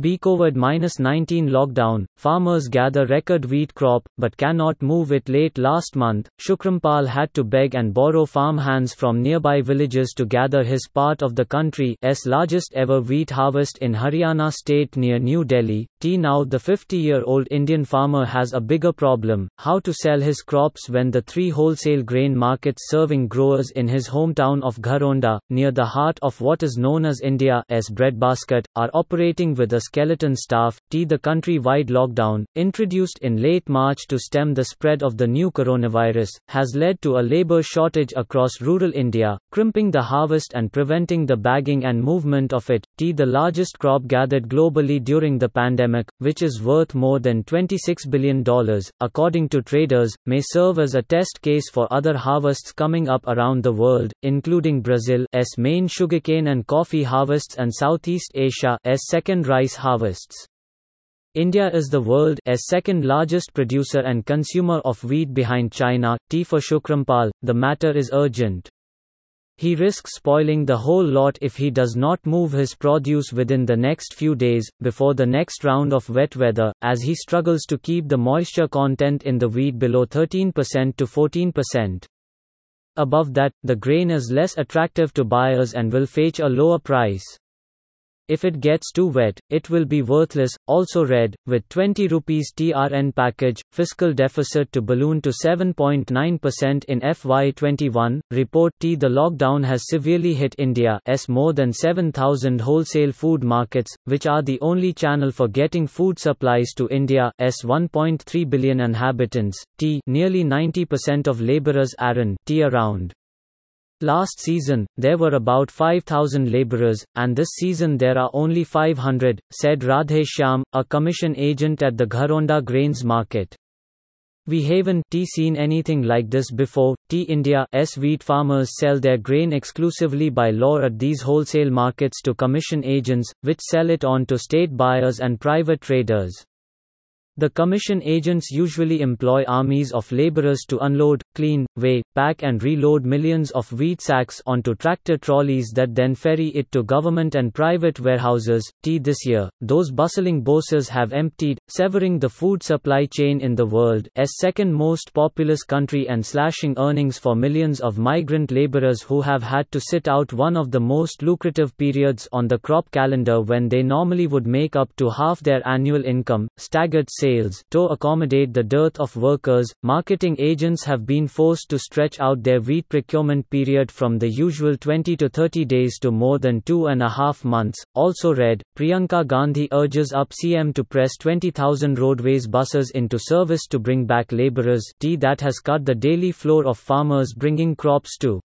B COVID-19 lockdown, farmers gather record wheat crop, but cannot move it late last month. Shukrampal had to beg and borrow farmhands from nearby villages to gather his part of the country's largest ever wheat harvest in Haryana state near New Delhi. T now the 50-year-old Indian farmer has a bigger problem, how to sell his crops when the three wholesale grain markets serving growers in his hometown of Gharonda, near the heart of what is known as India's breadbasket, are operating with a skeleton staff. T. The country-wide lockdown, introduced in late March to stem the spread of the new coronavirus, has led to a labor shortage across rural India, crimping the harvest and preventing the bagging and movement of it. T. The largest crop gathered globally during the pandemic, which is worth more than $26 billion, according to traders, may serve as a test case for other harvests coming up around the world, including Brazil's main sugarcane and coffee harvests and Southeast Asia's second rice rice harvests. India is the world's second largest producer and consumer of wheat behind China. T for Shukrampal, the matter is urgent. He risks spoiling the whole lot if he does not move his produce within the next few days, before the next round of wet weather, as he struggles to keep the moisture content in the wheat below 13% to 14%. Above that, the grain is less attractive to buyers and will fetch a lower price. If it gets too wet, it will be worthless. Also read, with 20 rupees TRN package, fiscal deficit to balloon to 7.9% in FY21. Report T The lockdown has severely hit India's more than 7,000 wholesale food markets, which are the only channel for getting food supplies to India's 1.3 billion inhabitants. T Nearly 90% of laborers aren't around. Last season, there were about 5,000 laborers, and this season there are only 500, said Radhe Shyam, a commission agent at the Gharonda Grains Market. We haven't seen anything like this before. T India's wheat farmers sell their grain exclusively by law at these wholesale markets to commission agents, which sell it on to state buyers and private traders. The commission agents usually employ armies of laborers to unload, clean, weigh, pack and reload millions of wheat sacks onto tractor trolleys that then ferry it to government and private warehouses. T this year, those bustling bosses have emptied, severing the food supply chain in the world as second most populous country and slashing earnings for millions of migrant laborers who have had to sit out one of the most lucrative periods on the crop calendar when they normally would make up to half their annual income. Staggered sales. To accommodate the dearth of workers, marketing agents have been forced to stretch out their wheat procurement period from the usual 20 to 30 days to more than two and a half months. Also read, Priyanka Gandhi urges up CM to press 20,000 roadways buses into service to bring back labourers. That has cut the daily floor of farmers bringing crops to